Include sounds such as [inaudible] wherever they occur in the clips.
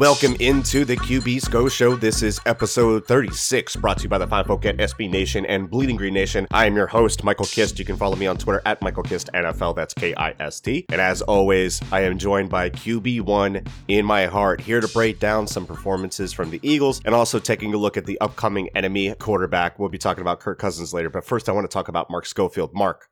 Welcome into the QB SCO Show. This is episode 36, brought to you by the fine folk at SB Nation and Bleeding Green Nation. I am your host, Michael Kist. You can follow me on Twitter at Michael Kist NFL. That's K I S T. And as always, I am joined by QB1 in my heart, here to break down some performances from the Eagles and also taking a look at the upcoming enemy quarterback. We'll be talking about Kirk Cousins later, but first I want to talk about Mark Schofield. Mark,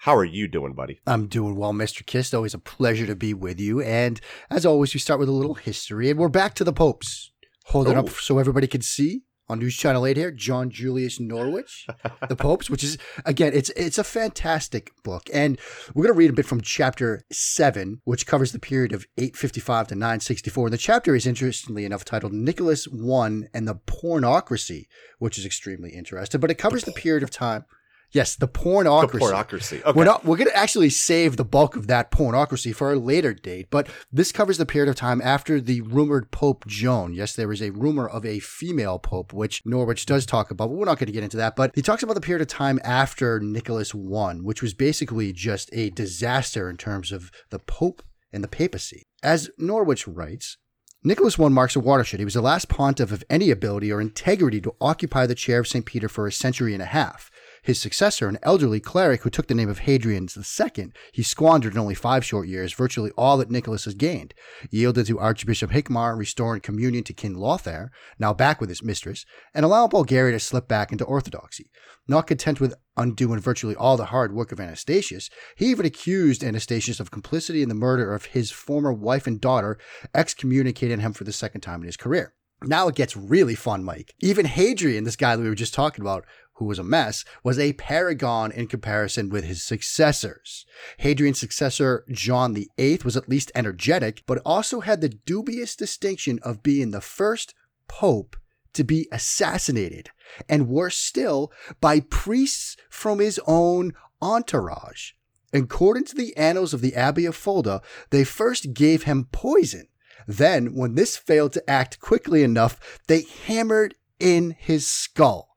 how are you doing, buddy? I'm doing well, Mr. Kist. Always a pleasure to be with you. And as always, we start with a little history, and we're back to the Popes. Hold it Oh. up so everybody can see on News Channel 8 here, John Julius Norwich, The [laughs] Popes, which is again, it's it's a fantastic book. And we're gonna read a bit from chapter seven, which covers the period of 855 to 964. And the chapter is interestingly enough titled Nicholas I and the Pornocracy, which is extremely interesting. But it covers the period of time. Yes, the pornocracy. The pornocracy. Okay. We're not. We're going to actually save the bulk of that pornocracy for a later date, but this covers the period of time after the rumored Pope Joan. Yes, there is a rumor of a female pope, which Norwich does talk about, but we're not going to get into that. But he talks about the period of time after Nicholas I, which was basically just a disaster in terms of the Pope and the papacy. As Norwich writes, Nicholas I marks a watershed. He was the last pontiff of any ability or integrity to occupy the chair of St. Peter for a century and a half. His successor, an elderly cleric who took the name of Hadrian II, he squandered in only five short years virtually all that Nicholas has gained. Yielded to Archbishop Hincmar, restoring communion to King Lothair, now back with his mistress, and allowing Bulgaria to slip back into orthodoxy. Not content with undoing virtually all the hard work of Anastasius, he even accused Anastasius of complicity in the murder of his former wife and daughter, excommunicating him for the second time in his career. Now it gets really fun, Mike. Even Hadrian, this guy that we were just talking about, who was a mess, was a paragon in comparison with his successors. Hadrian's successor, John VIII, was at least energetic, but also had the dubious distinction of being the first pope to be assassinated, and worse still, by priests from his own entourage. According to the annals of the Abbey of Fulda, they first gave him poison. Then, when this failed to act quickly enough, they hammered in his skull.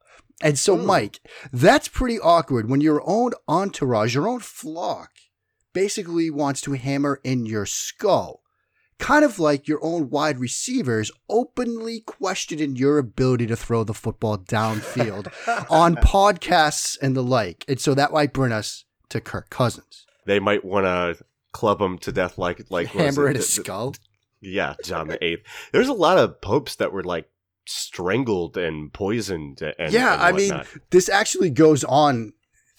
And so, hmm. Mike, that's pretty awkward when your own entourage, your own flock, basically wants to hammer in your skull. Kind of like your own wide receivers openly questioning your ability to throw the football downfield [laughs] on podcasts and the like. And so that might bring us to Kirk Cousins. they might want to club him to death like like Hammer in his skull. Yeah, John the Eighth. There's a lot of popes that were like strangled and poisoned. And, yeah, and I mean, this actually goes on,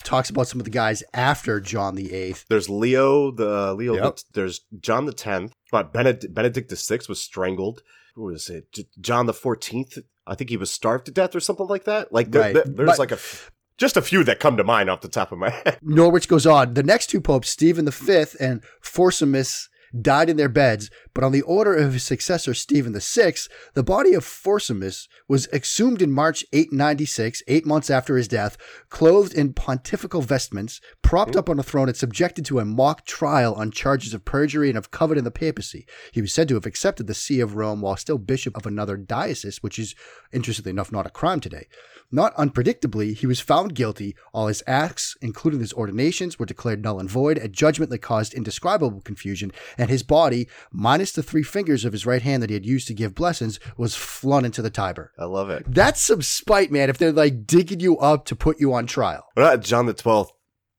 talks about some of the guys after John the Eighth. there's Leo the uh, Leo. Yep. the- there's John the Tenth. But Benedict, Benedict the Sixth was strangled. Who was it? John the Fourteenth. I think he was starved to death or something like that. Like there- Right. there- there's But- like a just a few that come to mind off the top of my [laughs] head. Norwich goes on. The next two popes, Stephen V and Formosus, died in their beds, but on the order of his successor, Stephen VI, the body of Formosus was exhumed in March 896, eight months after his death, clothed in pontifical vestments, propped up on a throne, and subjected to a mock trial on charges of perjury and of coveting the papacy. He was said to have accepted the see of Rome while still bishop of another diocese, which is, interestingly enough, not a crime today. Not unpredictably, he was found guilty. All his acts, including his ordinations, were declared null and void, a judgment that caused indescribable confusion, and his body, minus the three fingers of his right hand that he had used to give blessings, was flung into the Tiber. I love it. That's some spite, man, if they're like digging you up to put you on trial. What about John the Twelfth,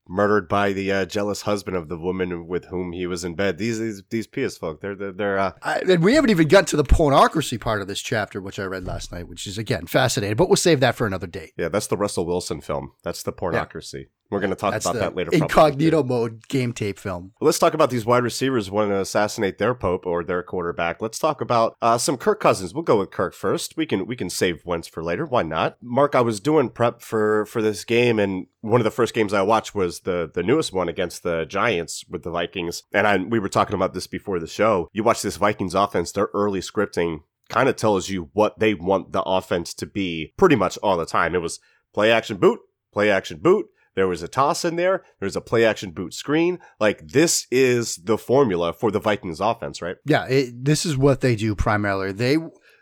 murdered by the uh, jealous husband of the woman with whom he was in bed? These these these pious folk. They're they're, they're uh, I, and we haven't even got to the pornocracy part of this chapter, which I read last night, which is, again, fascinating, but we'll save that for another date. yeah. That's the Russell Wilson film. That's the pornocracy. We're going to talk That's about that later. incognito mode game tape film. Let's talk about these wide receivers wanting to assassinate their pope or their quarterback. Let's talk about uh, some Kirk Cousins. We'll go with Kirk first. We can we can save Wentz for later. Why not? Mark, I was doing prep for for this game, and one of the first games I watched was the the newest one against the Giants with the Vikings. And I, we were talking about this before the show. You watch this Vikings offense; their early scripting kind of tells you what they want the offense to be pretty much all the time. It was play action boot, play action boot. There was a toss in there. There's a play action boot screen. Like this is the formula for the Vikings offense, right? Yeah, it, this is what they do primarily. They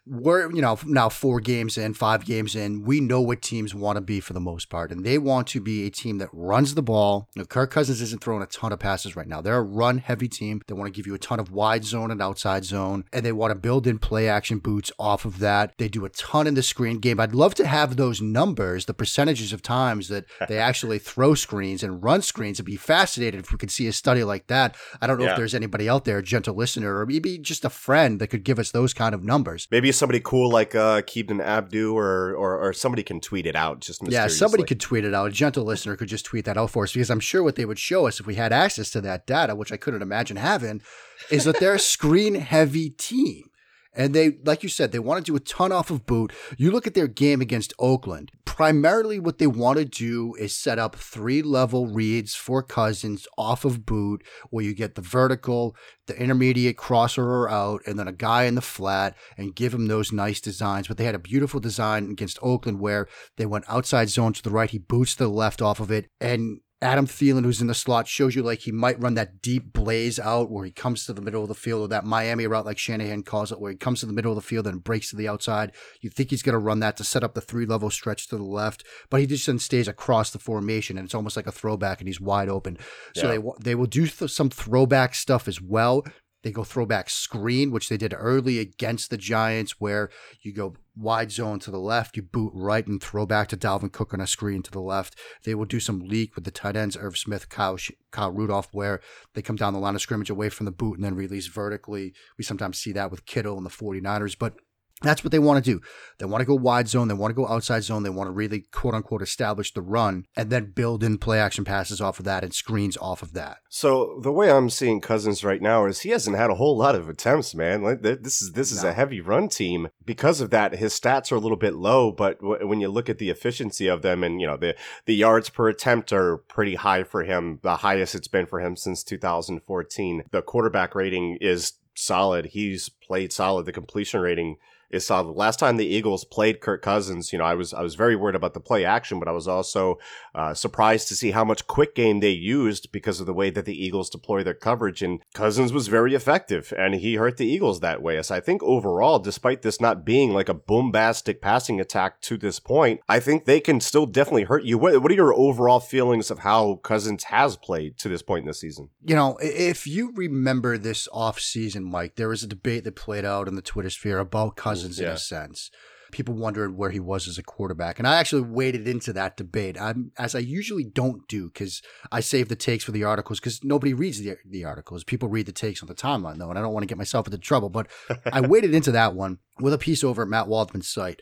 we're you know now four games in, five games in, we know what teams want to be for the most part, and they want to be a team that runs the ball. You know, Kirk Cousins isn't throwing a ton of passes right now. They're a run heavy team. They want to give you a ton of wide zone and outside zone, and they want to build in play action boots off of that. They do a ton in the screen game. I'd love to have those numbers, the percentages of times that [laughs] they actually throw screens and run screens. It'd be fascinating if we could see a study like that. I don't know Yeah. if there's anybody out there, a gentle listener, or maybe just a friend that could give us those kind of numbers. Maybe somebody cool like uh, Keebden Abdu or, or or somebody can tweet it out just Yeah, somebody could tweet it out. A gentle listener could just tweet that out for us because I'm sure what they would show us if we had access to that data, which I couldn't imagine having, is that they're a screen heavy team. And they, like you said, they want to do a ton off of boot. You look at their game against Oakland. Primarily, what they want to do is set up three level reads for Cousins off of boot, where you get the vertical, the intermediate crossover out, and then a guy in the flat, and give him those nice designs. But they had a beautiful design against Oakland where they went outside zone to the right. He boots to the left off of it, and Adam Thielen, who's in the slot, shows you like he might run that deep blaze out where he comes to the middle of the field, or that Miami route, like Shanahan calls it, where he comes to the middle of the field and breaks to the outside. You think he's going to run that to set up the three level stretch to the left, but he just then stays across the formation, and it's almost like a throwback, and he's wide open. So Yeah. they they will do th- some throwback stuff as well. They go throwback screen, which they did early against the Giants, where you go wide zone to the left, you boot right and throw back to Dalvin Cook on a screen to the left. They will do some leak with the tight ends, Irv Smith, Kyle, Kyle Rudolph, where they come down the line of scrimmage away from the boot and then release vertically. We sometimes see that with Kittle and the 49ers, but that's what they want to do. They want to go wide zone. They want to go outside zone. They want to really, quote unquote, establish the run and then build in play action passes off of that and screens off of that. So the way I'm seeing Cousins right now is he hasn't had a whole lot of attempts, man. Like this is this is No. a heavy run team. Because of that, his stats are a little bit low. But w- when you look at the efficiency of them, and you know the the yards per attempt are pretty high for him, the highest it's been for him since 2014. The quarterback rating is solid. He's played solid. The completion rating is solid. Last time the Eagles played Kirk Cousins, you know, I was I was very worried about the play action, but I was also uh, surprised to see how much quick game they used because of the way that the Eagles deploy their coverage. And Cousins was very effective, and he hurt the Eagles that way. So I think overall, despite this not being like a bombastic passing attack to this point, I think they can still definitely hurt you. What, what are your overall feelings of how Cousins has played to this point in the season? you know, if you remember this offseason, Mike, there was a debate that played out in the Twitter sphere about Cousins in yeah. a sense. People wondered where he was as a quarterback. And I actually waded into that debate, I'm, as I usually don't do, because I save the takes for the articles, because nobody reads the, the articles. People read the takes on the timeline, though, and I don't want to get myself into trouble. But I [laughs] waded into that one with a piece over at Matt Waldman's site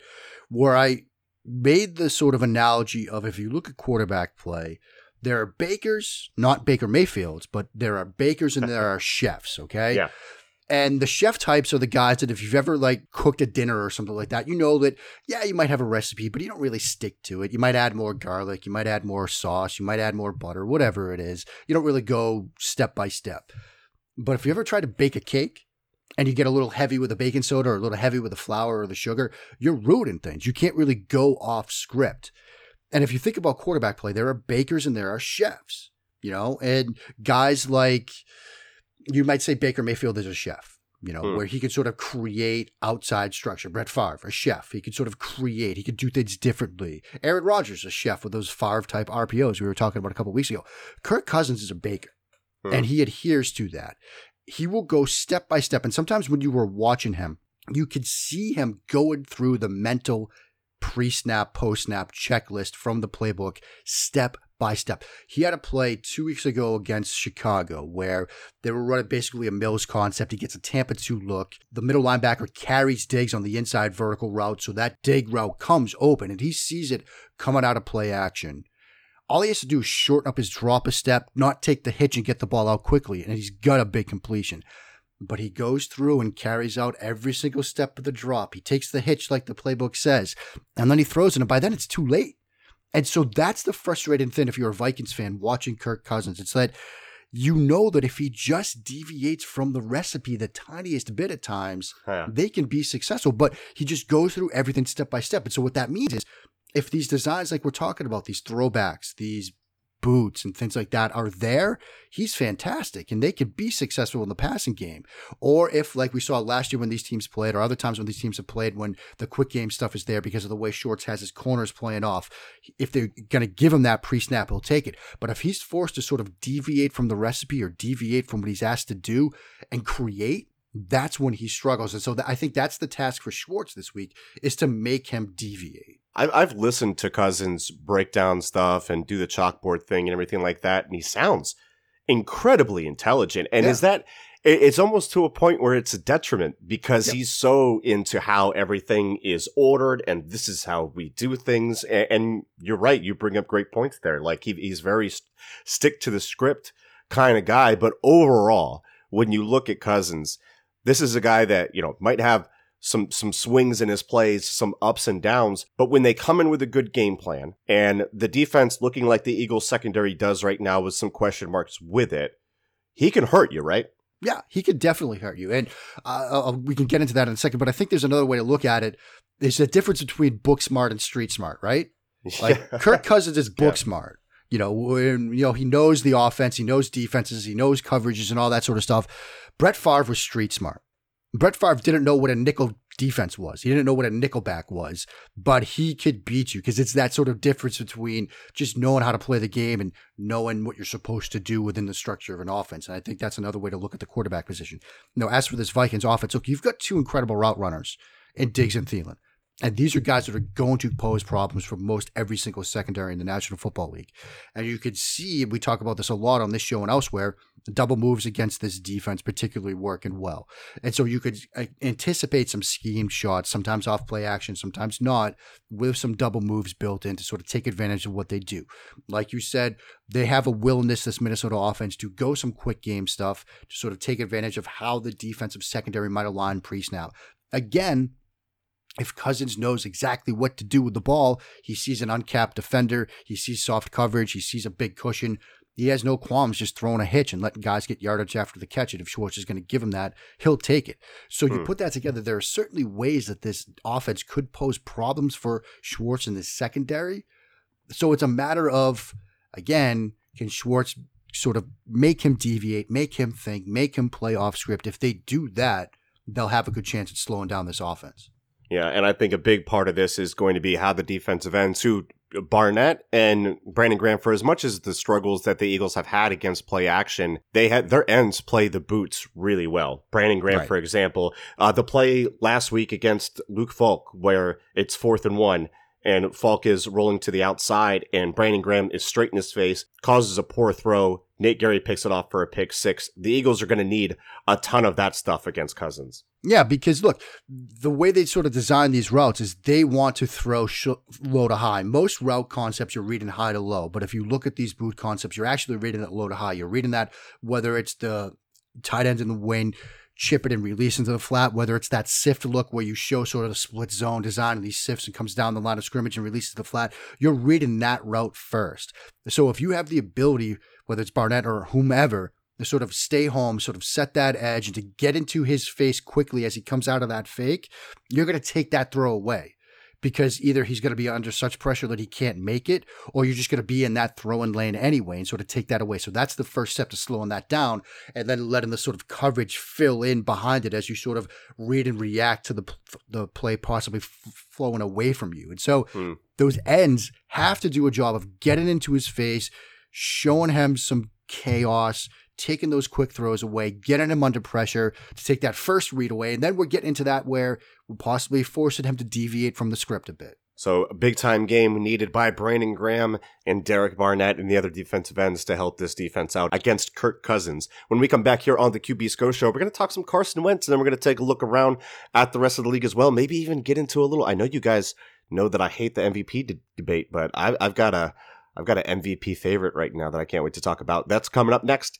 where I made the sort of analogy of if you look at quarterback play, there are bakers, not Baker Mayfields, but there are bakers and there [laughs] are chefs, okay? Yeah. And the chef types are the guys that if you've ever like cooked a dinner or something like that, you know that yeah, you might have a recipe, but you don't really stick to it. You might add more garlic, you might add more sauce, you might add more butter, whatever it is. You don't really go step by step. But if you ever try to bake a cake and you get a little heavy with the baking soda or a little heavy with the flour or the sugar, you're ruining things. You can't really go off script. And if you think about quarterback play, there are bakers and there are chefs, you know, and guys like you might say Baker Mayfield is a chef, you know, Hmm. where he could sort of create outside structure. Brett Favre, a chef, he could sort of create, he could do things differently. Aaron Rodgers, a chef with those Favre type RPOs we were talking about a couple weeks ago. Kirk Cousins is a baker, Hmm. and he adheres to that. He will go step by step, and sometimes when you were watching him, you could see him going through the mental pre-snap, post-snap checklist from the playbook, step by step. He had a play two weeks ago against Chicago where they were running basically a Mills concept. He gets a Tampa 2 look. The middle linebacker carries Diggs on the inside vertical route, so that dig route comes open, and he sees it coming out of play action. All he has to do is shorten up his drop a step, not take the hitch and get the ball out quickly, and he's got a big completion. But he goes through and carries out every single step of the drop. He takes the hitch like the playbook says, and then he throws it, and by then it's too late. And so that's the frustrating thing if you're a Vikings fan watching Kirk Cousins. It's that you know that if he just deviates from the recipe the tiniest bit at times, Yeah. they can be successful. But he just goes through everything step by step. And so what that means is if these designs like we're talking about, these throwbacks, these boots and things like that are there, he's fantastic and they could be successful in the passing game. Or if, like we saw last year when these teams played, or other times when these teams have played, when the quick game stuff is there because of the way Schwartz has his corners playing off, if they're going to give him that pre snap, he'll take it. But if he's forced to sort of deviate from the recipe or deviate from what he's asked to do and create, that's when he struggles. And so th- I think that's the task for Schwartz this week is to make him deviate. I've, I've listened to Cousins break down stuff and do the chalkboard thing and everything like that, and he sounds incredibly intelligent. And Yeah. is that it's almost to a point where it's a detriment because Yep. he's so into how everything is ordered and this is how we do things. And, you're right, you bring up great points there. Like he, he's very st- stick to the script kind of guy, but overall, when you look at Cousins, this is a guy that you know might have some some swings in his plays, some ups and downs, but when they come in with a good game plan and the defense looking like the Eagles secondary does right now with some question marks with it, he can hurt you, right? Yeah, he could definitely hurt you. And uh, uh, we can get into that in a second, but I think there's another way to look at it. There's a difference between book smart and street smart, right? [laughs] Like. Kirk Cousins is book Yeah. smart. You know, when, you know, he knows the offense, he knows defenses, he knows coverages and all that sort of stuff. Brett Favre was street smart. Brett Favre didn't know what a nickel defense was. He didn't know what a nickelback was, but he could beat you because it's that sort of difference between just knowing how to play the game and knowing what you're supposed to do within the structure of an offense. And I think that's another way to look at the quarterback position. Know, as for this Vikings offense, look, you've got two incredible route runners in Diggs and Thielen. And these are guys that are going to pose problems for most every single secondary in the National Football League. And you can see, we talk about this a lot on this show and elsewhere, double moves against this defense particularly working well. And so you could uh, anticipate some scheme shots, sometimes off play action, sometimes not, with some double moves built in to sort of take advantage of what they do. Like you said, they have a willingness, this Minnesota offense, to go some quick game stuff to sort of take advantage of how the defensive secondary might align pre snap. Again, if Cousins knows exactly what to do with the ball, he sees an uncapped defender, he sees soft coverage, he sees a big cushion. He has no qualms just throwing a hitch and letting guys get yardage after the catch. And if Schwartz is going to give him that, he'll take it. So you Hmm. put that together, there are certainly ways that this offense could pose problems for Schwartz in the secondary. So it's a matter of, again, can Schwartz sort of make him deviate, make him think, make him play off script? If they do that, they'll have a good chance at slowing down this offense. Yeah, and I think a big part of this is going to be how the defensive ends, who Barnett and Brandon Graham, for as much as the struggles that the Eagles have had against play action, they had their ends play the boots really well. Brandon Graham, Right. for example, uh, the play last week against Luke Falk, where it's fourth and one. And Falk is rolling to the outside, and Brandon Graham is straight in his face, causes a poor throw. Nate Gerry picks it off for a pick six. The Eagles are going to need a ton of that stuff against Cousins. Yeah, because look, the way they sort of design these routes is they want to throw sh- low to high. Most route concepts you're reading high to low, but if you look at these boot concepts, you're actually reading it low to high. You're reading that whether it's the tight ends in the wing, chip it and release into the flat, whether it's that sift look where you show sort of the split zone design and these sifts and comes down the line of scrimmage and releases the flat. You're reading that route first. So if you have the ability, whether it's Barnett or whomever, to sort of stay home, sort of set that edge, and to get into his face quickly as he comes out of that fake, you're going to take that throw away because either he's going to be under such pressure that he can't make it, or you're just going to be in that throwing lane anyway and sort of take that away. So that's the first step to slowing that down and then letting the sort of coverage fill in behind it as you sort of read and react to the, the play possibly f- flowing away from you. And so Hmm. those ends have to do a job of getting into his face, showing him some chaos, taking those quick throws away, getting him under pressure to take that first read away. And then we're getting into that where we're possibly forcing him to deviate from the script a bit. So a big time game needed by Brandon Graham and Derek Barnett and the other defensive ends to help this defense out against Kirk Cousins. When we come back here on the QB Sco Show, we're going to talk some Carson Wentz and then we're going to take a look around at the rest of the league as well. Maybe even get into a little. I know you guys know that I hate the MVP de- debate, but I've, I've got a I've got an MVP favorite right now that I can't wait to talk about. That's coming up next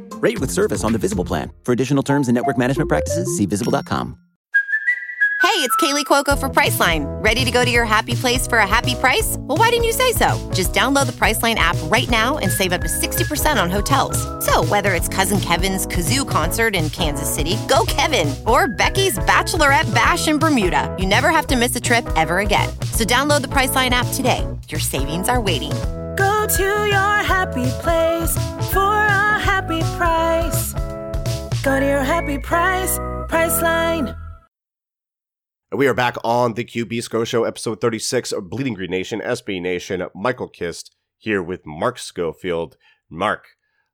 Rate with service on the Visible plan. For additional terms and network management practices, see visible.com. Hey, it's Kaley Cuoco for Priceline. Ready to go to your happy place for a happy price? Well, why didn't you say so? Just download the Priceline app right now and save up to 60% on hotels. So, whether it's Cousin Kevin's Kazoo concert in Kansas City, go Kevin, or Becky's Bachelorette Bash in Bermuda, you never have to miss a trip ever again. So, download the Priceline app today. Your savings are waiting. To your happy place for a happy price. Go to your happy price, Priceline. We are back on the QB Sco Show, episode 36 of Bleeding Green Nation, SB Nation. Michael Kist here with Mark Schofield. Mark,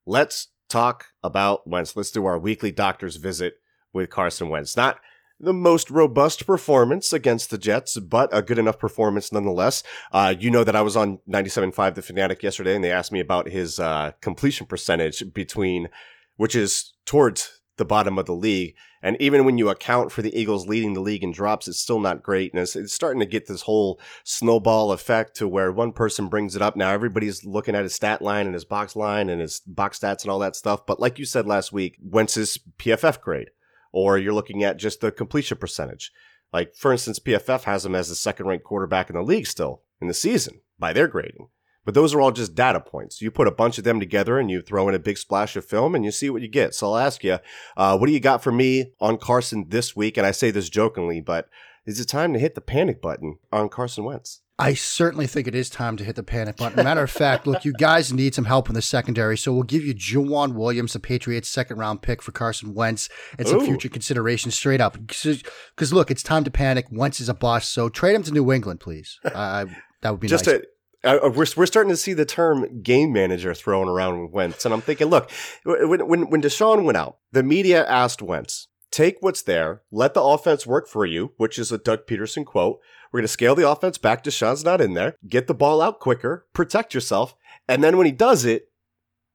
let's talk about Wentz. Let's do our weekly doctor's visit with Carson Wentz. Not the most robust performance against the Jets, but a good enough performance nonetheless. Uh, you know that I was on 97.5 The Fanatic yesterday, and they asked me about his uh, completion percentage between, which is towards the bottom of the league. And even when you account for the Eagles leading the league in drops, it's still not great. And it's, it's, starting to get this whole snowball effect to where one person brings it up. Now everybody's looking at his stat line and his box line and his box stats and all that stuff. But like you said last week, Wentz's PFF grade, or you're looking at just the completion percentage. Like, for instance, PFF has him as the second ranked quarterback in the league still in the season by their grading. But those are all just data points. You put a bunch of them together and you throw in a big splash of film and you see what you get. So I'll ask you, uh, what do you got for me on Carson this week? And I say this jokingly, but is it time to hit the panic button on Carson Wentz? I certainly think it is time to hit the panic button. Matter of fact, look, you guys need some help in the secondary, so we'll give you Joejuan Williams, the Patriots' second round pick for Carson Wentz, and some Ooh. future consideration straight up. Because look, it's time to panic. Wentz is a boss, so trade him to New England, please. Uh, that would be just nice. a uh, we're we're starting to see the term game manager thrown around with Wentz, and I'm thinking, look, when when when DeSean went out, the media asked Wentz, take what's there, let the offense work for you, which is a Doug Pederson quote. We're going to scale the offense back. DeSean's not in there. Get the ball out quicker, protect yourself, and then when he does it,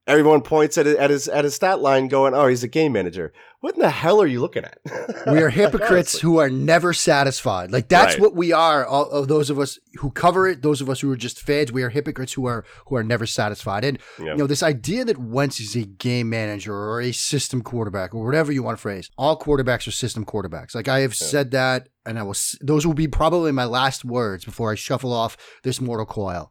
everyone points at, at his at his stat line, going, "Oh, he's a game manager." What in the hell are you looking at? we are [laughs] hypocrites who are never satisfied. Like that's Right. what we are. All of those of us who cover it, those of us who are just fans, we are hypocrites who are who are never satisfied. And Yeah. you know, this idea that Wentz is a game manager or a system quarterback or whatever you want to phrase, all quarterbacks are system quarterbacks. Like I have said that, and I will. Those will be probably my last words before I shuffle off this mortal coil.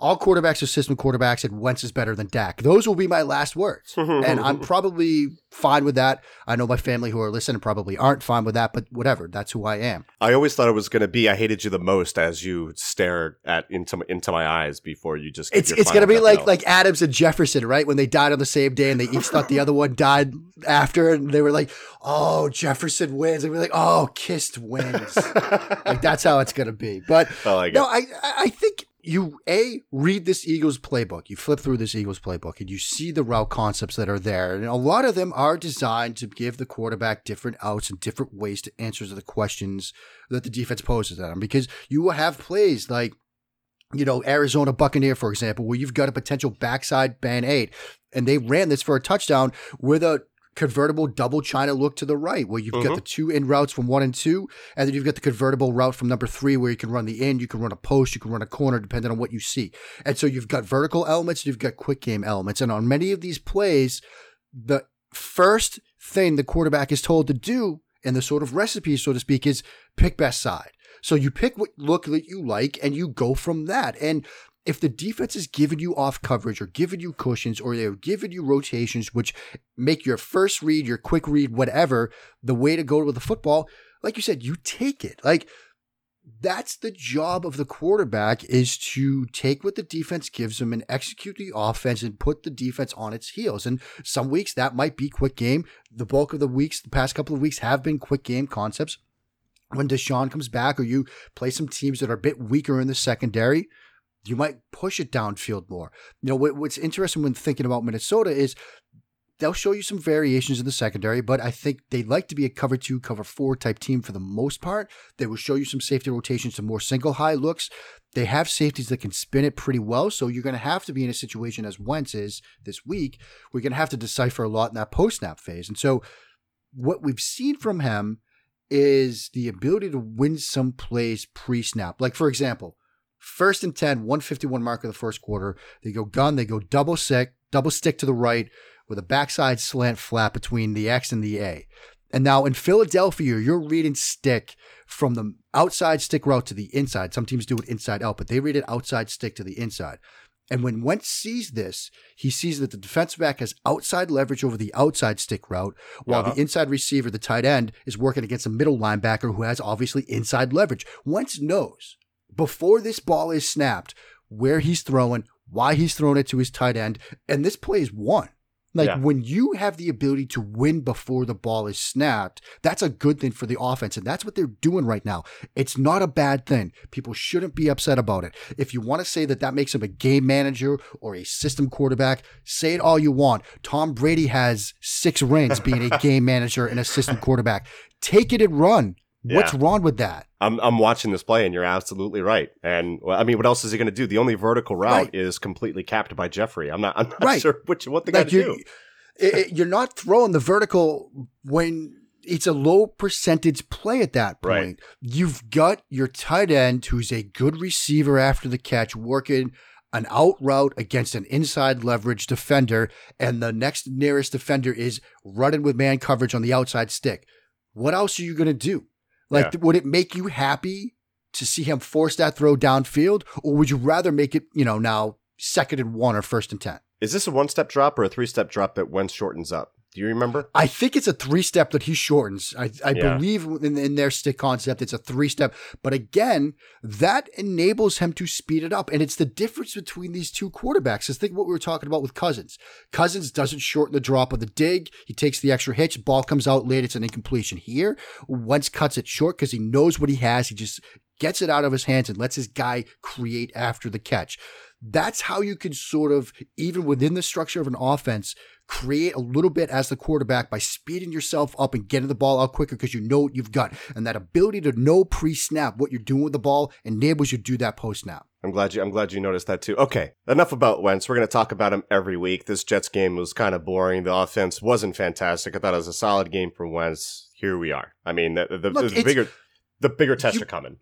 All quarterbacks are system quarterbacks, and Wentz is better than Dak. Those will be my last words, [laughs] and I'm probably fine with that. I know my family who are listening probably aren't fine with that, but whatever. That's who I am. I always thought it was going to be I hated you the most as you stare at into my, into my eyes before you just. It's it's gonna be like like Adams and Jefferson, right? When they died on the same day, and they each thought the other one died after, and they were like, "Oh, Jefferson wins," and we're like, "Oh, Kist wins." [laughs] like that's how it's gonna be. But I like no, it. I I think you a read this Eagles playbook. You flip through this Eagles playbook, and you see the route concepts that are there, and a lot of them are designed to give the quarterback different outs and different ways to answer the questions that the defense poses at them. Because you will have plays like you know, Arizona Buccaneer, for example, where you've got a potential backside band eight, and they ran this for a touchdown with a convertible double China look to the right, where you've got mm-hmm. the two in routes from one and two, and then you've got the convertible route from number three, where you can run the in, you can run a post, you can run a corner, depending on what you see. And so you've got vertical elements, you've got quick game elements, and on many of these plays, the first thing the quarterback is told to do and the sort of recipe, so to speak, is pick best side. So you pick what look that you like and you go from that. And if the defense is giving you off coverage or giving you cushions or they're giving you rotations, which make your first read, your quick read, whatever, the way to go with the football, like you said, you take it. Like that's the job of the quarterback is to take what the defense gives them and execute the offense and put the defense on its heels. And some weeks that might be quick game. The bulk of the weeks, the past couple of weeks have been quick game concepts. When DeSean comes back or you play some teams that are a bit weaker in the secondary, you might push it downfield more. You know, what, what's interesting when thinking about Minnesota is they'll show you some variations in the secondary, but I think they like to be a cover two, cover four type team for the most part. They will show you some safety rotations, some more single high looks. They have safeties that can spin it pretty well, so you're going to have to be in a situation as Wentz is this week. We're going to have to decipher a lot in that post snap phase, and so what we've seen from him is the ability to win some plays pre snap. Like for example, First and 10, 151 mark of the first quarter. They go gun, they go double stick, double stick to the right with a backside slant flat between the X and the A. And now in Philadelphia, you're reading stick from the outside stick route to the inside. Some teams do it inside out, but they read it outside stick to the inside. And when Wentz sees this, he sees that the defensive back has outside leverage over the outside stick route, while Uh-huh. the inside receiver, the tight end, is working against a middle linebacker who has obviously inside leverage. Wentz knows before this ball is snapped where he's throwing, why he's throwing it to his tight end, and this play is won. Like Yeah. when you have the ability to win before the ball is snapped, that's a good thing for the offense. And that's what they're doing right now. It's not a bad thing. People shouldn't be upset about it. If you want to say that that makes him a game manager or a system quarterback, say it all you want. Tom Brady has six rings being a [laughs] game manager and a system quarterback. Take it and run. What's wrong with that? I'm I'm watching this play, and you're absolutely right. And well, I mean, what else is he going to do? The only vertical route Right. is completely capped by Jeffery. I'm not. I'm not Right. sure which what they got to do. it- you're not throwing the vertical when it's a low percentage play at that point. Right. You've got your tight end who's a good receiver after the catch working an out route against an inside leverage defender, and the next nearest defender is running with man coverage on the outside stick. What else are you going to do? Like, Yeah. would it make you happy to see him force that throw downfield, or would you rather make it, you know, now second and one or first and 10? Is this a one step drop or a three step drop that Wentz shortens up? Do you remember? I think it's a three step that he shortens. I, I Yeah. believe in, in their stick concept, it's a three step. But again, that enables him to speed it up. And it's the difference between these two quarterbacks. Just think what we were talking about with Cousins. Cousins doesn't shorten the drop of the dig. He takes the extra hitch, ball comes out late, it's an incompletion. Here, Wentz cuts it short because he knows what he has. He just gets it out of his hands and lets his guy create after the catch. That's how you can sort of, even within the structure of an offense, create a little bit as the quarterback by speeding yourself up and getting the ball out quicker because you know what you've got. And that ability to know pre-snap what you're doing with the ball enables you to do that post-snap. I'm glad you. I'm glad you noticed that too. Okay, enough about Wentz. We're going to talk about him every week. This Jets game was kind of boring. The offense wasn't fantastic. I thought it was a solid game from Wentz. Here we are. I mean, the, the, Look, the bigger, the bigger tests You- are coming.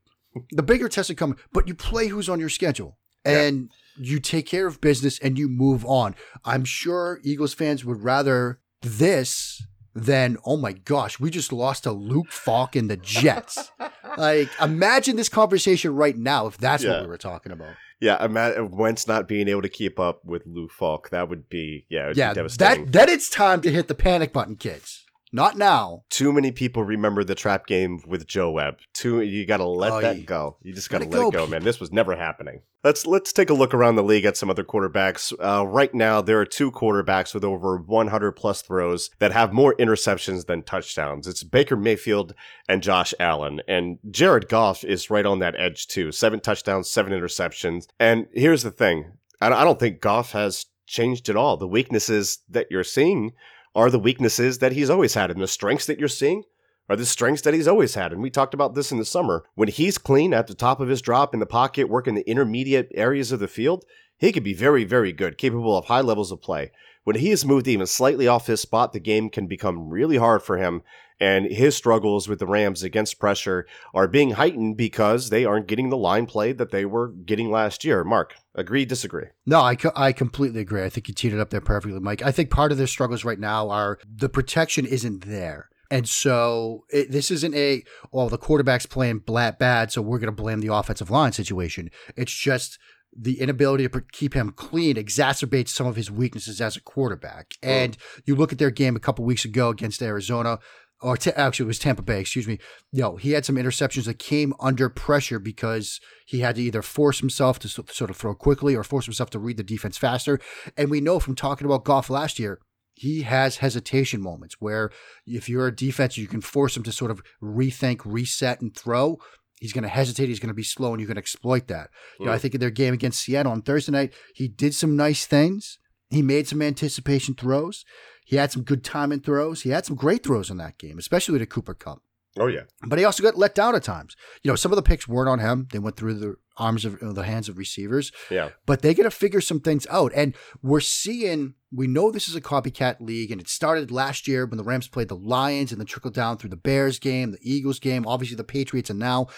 The bigger tests are coming, but you play who's on your schedule. Yeah. And you take care of business and you move on. I'm sure Eagles fans would rather this than, oh my gosh, we just lost to Luke Falk and the Jets. [laughs] like, imagine this conversation right now if that's Yeah. what we were talking about. Yeah, imagine Wentz not being able to keep up with Luke Falk. That would be yeah, it would Yeah, be devastating. that then it's time to hit the panic button, kids. Not now. Too many people remember the trap game with Joe Webb. Too, you got to let Oh, that you- go. You just got to let let it go, go, man. This was never happening. Let's let's take a look around the league at some other quarterbacks. Uh, right now, there are two quarterbacks with over 100 plus throws that have more interceptions than touchdowns. It's Baker Mayfield and Josh Allen, and Jared Goff is right on that edge too. Seven touchdowns, seven interceptions. And here's the thing: I I don't think Goff has changed at all. The weaknesses that you're seeing are the weaknesses that he's always had, and the strengths that you're seeing are the strengths that he's always had. And we talked about this in the summer. When he's clean at the top of his drop in the pocket, working the intermediate areas of the field, he could be very, very good, capable of high levels of play. When he is moved even slightly off his spot, the game can become really hard for him. And his struggles with the Rams against pressure are being heightened because they aren't getting the line play that they were getting last year. Mark, agree, disagree? No, I, co- I completely agree. I think you teed it up there perfectly, Mike. I think part of their struggles right now are the protection isn't there. And so it, this isn't a, well, the quarterback's playing bad, so we're going to blame the offensive line situation. It's just the inability to keep him clean exacerbates some of his weaknesses as a quarterback. And you look at their game a couple weeks ago against Arizona, or t- actually it was Tampa Bay, excuse me. You know, he had some interceptions that came under pressure because he had to either force himself to so- sort of throw quickly or force himself to read the defense faster. And we know from talking about Goff last year, he has hesitation moments where if you're a defense, you can force him to sort of rethink, reset, and throw. He's going to hesitate. He's going to be slow, and you can exploit that. You know, I mm. think in their game against Seattle on Thursday night, he did some nice things. He made some anticipation throws. He had some good timing throws. He had some great throws in that game, especially to Cooper Kupp. Oh, yeah. But he also got let down at times. You know, some of the picks weren't on him. They went through the arms of uh, the hands of receivers. Yeah. But they got to figure some things out. And we're seeing, we know this is a copycat league, and it started last year when the Rams played the Lions and then trickled down through the Bears game, the Eagles game, obviously the Patriots, and now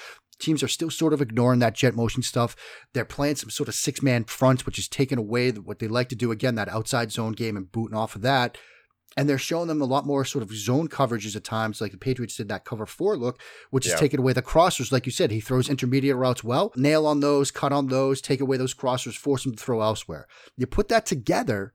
teams are still sort of ignoring that jet motion stuff. They're playing some sort of six man fronts, which is taking away what they like to do again, that outside zone game and booting off of that. And they're showing them a lot more sort of zone coverages at times, like the Patriots did that cover four look, which Yeah. is taking away the crossers. Like you said, he throws intermediate routes well, nail on those, cut on those, take away those crossers, force them to throw elsewhere. You put that together,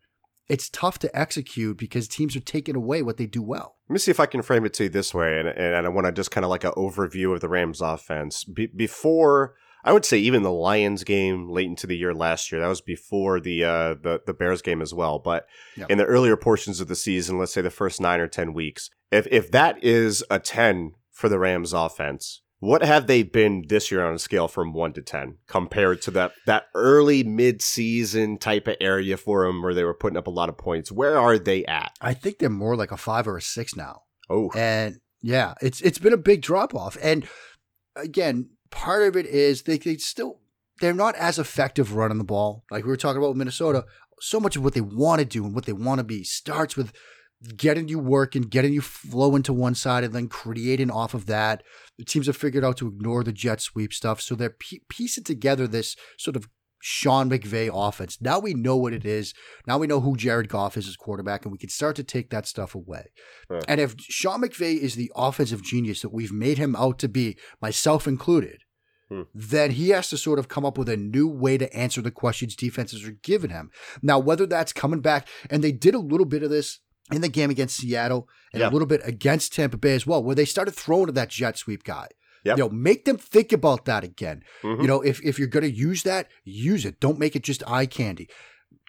it's tough to execute because teams are taking away what they do well. Let me see if I can frame it to you this way, and, and I want to just kind of like an overview of the Rams offense. Be- before, I would say even the Lions game late into the year last year, that was before the uh, the, the Bears game as well. But Yeah. in the earlier portions of the season, let's say the first nine or 10 weeks, if, if that is a 10 for the Rams offense, what have they been this year on a scale from 1 to 10 compared to that, that early mid-season type of area for them where they were putting up a lot of points? Where are they at? I think they're more like a five or a six now. Oh, And yeah, it's it's been a big drop off. And again, part of it is they, they still they're not as effective running the ball. Like we were talking about with Minnesota, so much of what they want to do and what they want to be starts with getting you working, getting you flowing to one side, and then creating off of that. The teams have figured out to ignore the jet sweep stuff, so they're pie- piecing together this sort of Sean McVay offense. Now we know what it is. Now we know who Jared Goff is as quarterback, and we can start to take that stuff away. Right. And if Sean McVay is the offensive genius that we've made him out to be, myself included, Hmm. then he has to sort of come up with a new way to answer the questions defenses are giving him. Now, whether that's coming back, and they did a little bit of this in the game against Seattle and Yeah. a little bit against Tampa Bay as well, where they started throwing to that jet sweep guy. Yep. You know, make them think about that again. Mhm. You know, if, if you're going to use that, use it. Don't make it just eye candy.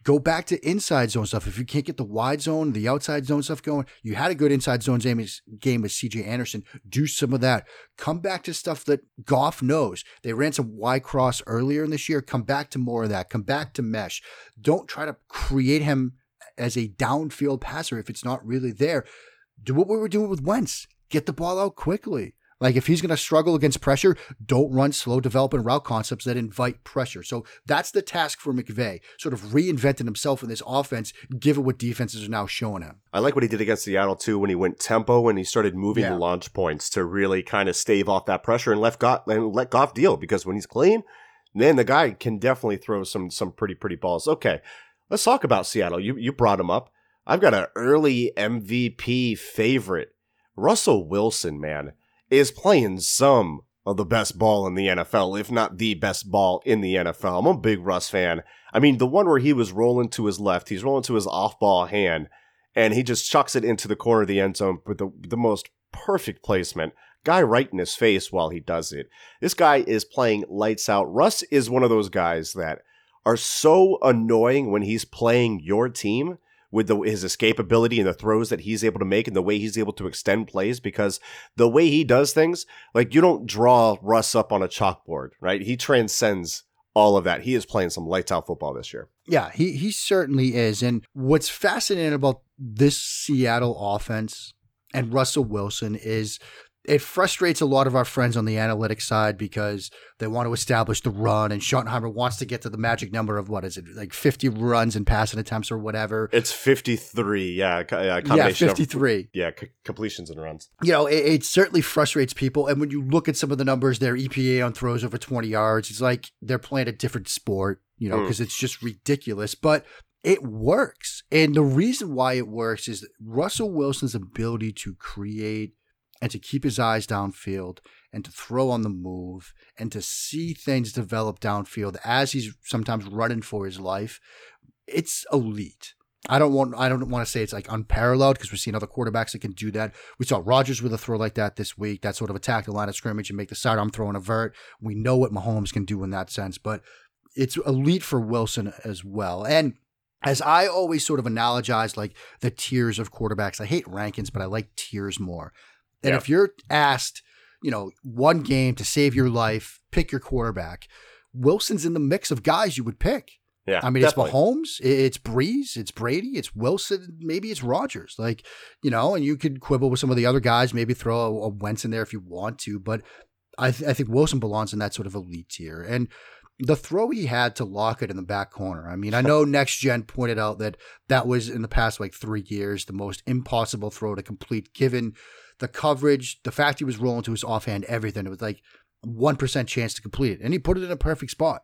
Go back to inside zone stuff. If you can't get the wide zone, the outside zone stuff going, you had a good inside zone game with CJ Anderson. Do some of that. Come back to stuff that Goff knows. They ran some Y cross earlier in this year. Come back to more of that. Come back to mesh. Don't try to create him as a downfield passer if it's not really there. Do what we were doing with Wentz. Get the ball out quickly. Like if he's going to struggle against pressure, don't run slow developing route concepts that invite pressure. So that's the task for McVay, sort of reinventing himself in this offense, given what defenses are now showing him. I like what he did against Seattle too when he went tempo and he started moving Yeah. the launch points to really kind of stave off that pressure and left Goff and let Goff deal because when he's clean, then the guy can definitely throw some some pretty pretty balls. Okay, let's talk about Seattle. You you brought him up. I've got an early MVP favorite, Russell Wilson. Man, is playing some of the best ball in the NFL, if not the best ball in the NFL. I'm a big Russ fan. I mean, the one where he was rolling to his left, he's rolling to his off ball hand and he just chucks it into the corner of the end zone with the, the most perfect placement. Guy right in his face while he does it. This guy is playing lights out. Russ is one of those guys that are so annoying when he's playing your team with the, his escapability and the throws that he's able to make and the way he's able to extend plays because the way he does things, like you don't draw Russ up on a chalkboard, right? He transcends all of that. He is playing some lights out football this year. Yeah, he he certainly is. And what's fascinating about this Seattle offense and Russell Wilson is it frustrates a lot of our friends on the analytics side because they want to establish the run and Schottenheimer wants to get to the magic number of what is it like 50 runs and passing attempts or whatever. It's 53, yeah. yeah Yeah, combination of- 53. yeah, c- completions and runs. you know, it, it certainly frustrates people. And when you look at some of the numbers, their EPA on throws over 20 yards, it's like they're playing a different sport, you know, Hmm. because it's just ridiculous. But it works. And the reason why it works is Russell Wilson's ability to create and to keep his eyes downfield and to throw on the move and to see things develop downfield as he's sometimes running for his life. It's elite. I don't want I don't want to say it's like unparalleled because we've seen other quarterbacks that can do that. We saw Rodgers with a throw like that this week. That sort of attack the line of scrimmage and make the sidearm throw and avert. We know what Mahomes can do in that sense, but it's elite for Wilson as well. And as I always sort of analogize like the tiers of quarterbacks, I hate rankings, but I like tiers more. And Yeah. if you're asked, you know, one game to save your life, pick your quarterback. Wilson's in the mix of guys you would pick. Yeah, I mean, definitely. it's Mahomes, it's Brees, it's Brady, it's Wilson, maybe it's Rodgers. Like, you know, and you could quibble with some of the other guys, maybe throw a, a Wentz in there if you want to, but I, th- I think Wilson belongs in that sort of elite tier. And the throw he had to Lockett in the back corner. I mean, I know Next Gen pointed out that that was in the past like three years the most impossible throw to complete, given the coverage, the fact he was rolling to his offhand, everything. It was like 1% chance to complete it. And he put it in a perfect spot.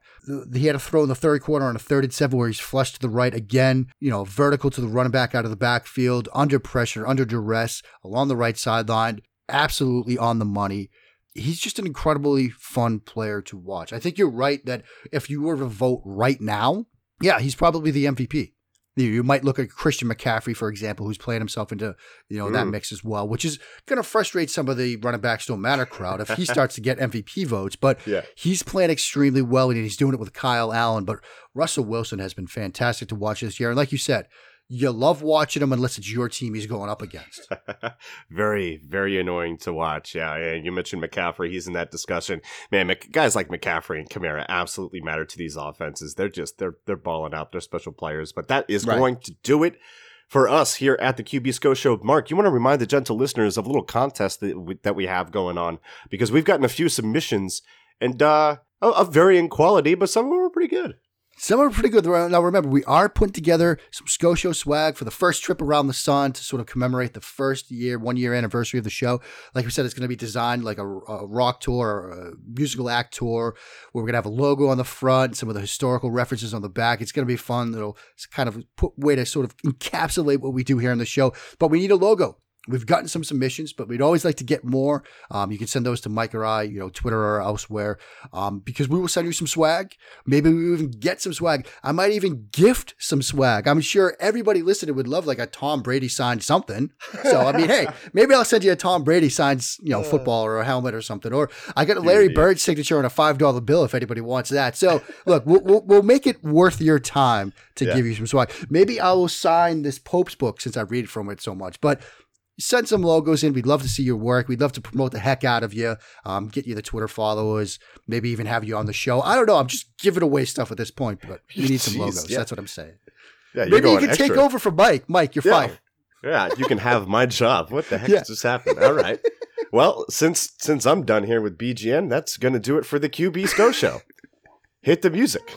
He had a throw in the third quarter on a third and seven where he's flushed to the right again, you know, vertical to the running back out of the backfield, under pressure, under duress, along the right sideline. Absolutely on the money. He's just an incredibly fun player to watch. I think you're right that if you were to vote right now, yeah, he's probably the MVP. You might look at Christian McCaffrey, for example, who's playing himself into you know mm. that mix as well, which is going to frustrate some of the running backs don't matter crowd if he starts to get MVP votes. But [laughs] yeah. he's playing extremely well, and he's doing it with Kyle Allen. But Russell Wilson has been fantastic to watch this year, and like you said, you love watching him unless it's your team he's going up against. [laughs] very, very annoying to watch. Yeah, yeah, you mentioned McCaffrey; he's in that discussion. Man, guys like McCaffrey and Kamara absolutely matter to these offenses. They're just they're they're balling out. They're special players, but that is right. going to do it for us here at the QB SCO Show. Mark, you want to remind the gentle listeners of a little contest that we, that we have going on because we've gotten a few submissions and uh, of varying quality, but some of them are pretty good. Some are pretty good. Now, remember, we are putting together some SCO swag for the first trip around the sun to sort of commemorate the first year, one year anniversary of the show. Like we said, it's going to be designed like a, a rock tour a musical act tour where we're going to have a logo on the front, some of the historical references on the back. It's going to be fun. It'll kind of put way to sort of encapsulate what we do here on the show. But we need a logo. We've gotten some submissions, but we'd always like to get more. Um, you can send those to Mike or I, you know, Twitter or elsewhere, um, because we will send you some swag. Maybe we even get some swag. I might even gift some swag. I'm sure everybody listening would love like a Tom Brady signed something. So I mean, hey, [laughs] maybe I'll send you a Tom Brady signed, you know, football or a helmet or something. Or I got a Larry Bird signature on a five dollar bill if anybody wants that. So look, we'll, we'll, we'll make it worth your time to yeah. give you some swag. Maybe I will sign this Pope's book since I read from it so much, but send some logos in. We'd love to see your work. We'd love to promote the heck out of you, um, get you the Twitter followers, maybe even have you on the show. I don't know. I'm just giving away stuff at this point, but we need some [laughs] Jeez, logos. Yeah. That's what I'm saying. Yeah, maybe you can extra. take over for Mike. Mike, you're yeah. fired. Yeah, you can have my job. What the heck yeah. just happened? All right. Well, since since I'm done here with BGN, that's going to do it for the QB SCO show. Hit the music.